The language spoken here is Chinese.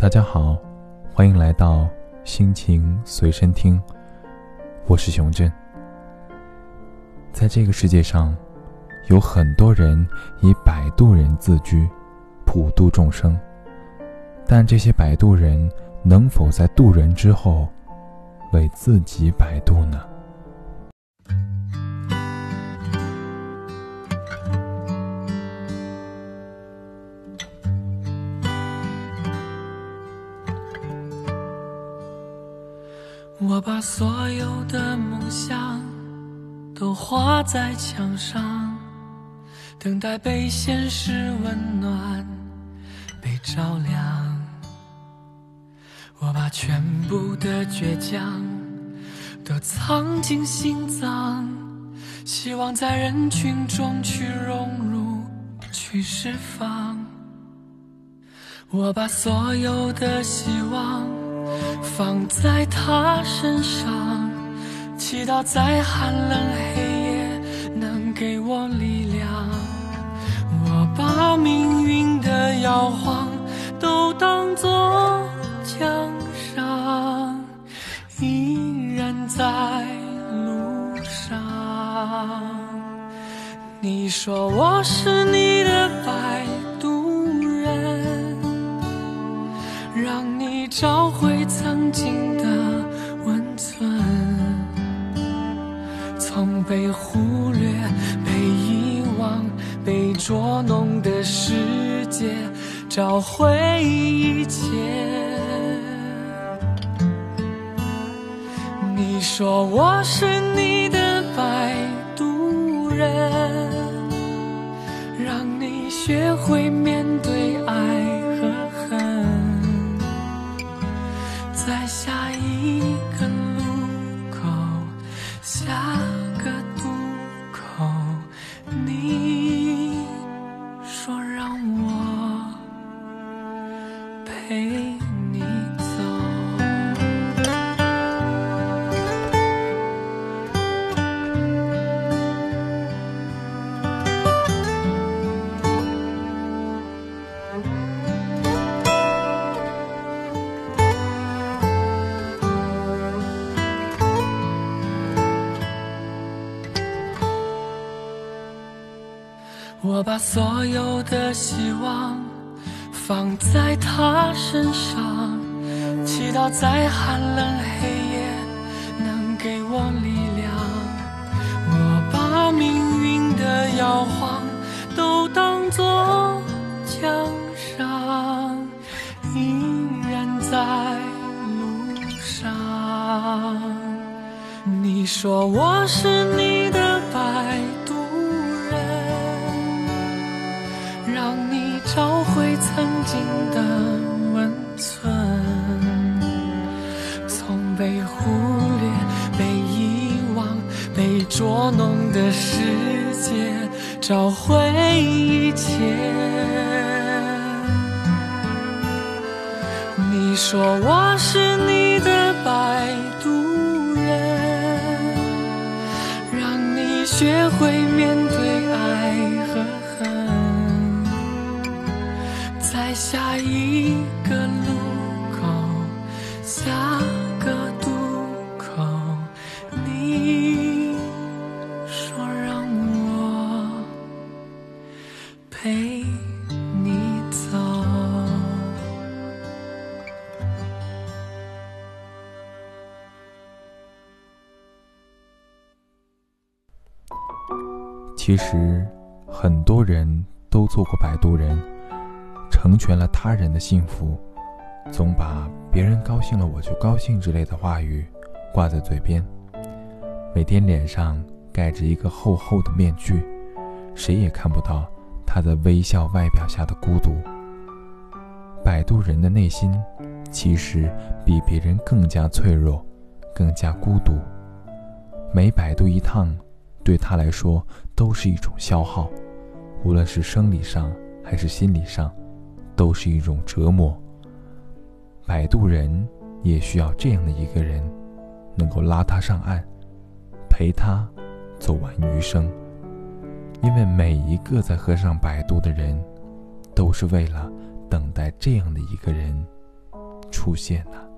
大家好，欢迎来到心情随身听，我是熊振。在这个世界上，有很多人以摆渡人自居，普度众生，但这些摆渡人能否在渡人之后，为自己摆渡呢？我把所有的梦想都画在墙上，等待被现实温暖，被照亮。我把全部的倔强都藏进心脏，希望在人群中去融入，去释放。我把所有的希望。放在他身上，祈祷在寒冷黑夜能给我力量。我把命运的摇晃都当作奖赏，依然在路上。你说我是找回。曾经的温存，从被忽略、被遗忘、被捉弄的世界找回一切。你说我是你的摆渡人，让你学会面我把所有的希望放在他身上，祈祷在寒冷黑夜能给我力量。我把命运的摇晃都当作奖赏，依然在路上。你说我是你的白曾经的温存，从被忽略、被遗忘、被捉弄的世界找回一切。你说我是你的摆渡人，让你学会面对爱和恨。在下一个路口，下个渡口，你说让我陪你走。其实，很多人都做过摆渡人。成全了他人的幸福，总把“别人高兴了我就高兴”之类的话语挂在嘴边，每天脸上盖着一个厚厚的面具，谁也看不到他在微笑外表下的孤独。摆渡人的内心其实比别人更加脆弱，更加孤独。每摆渡一趟，对他来说都是一种消耗，无论是生理上还是心理上。都是一种折磨。摆渡人也需要这样的一个人，能够拉他上岸，陪他走完余生。因为每一个在河上摆渡的人，都是为了等待这样的一个人出现呢？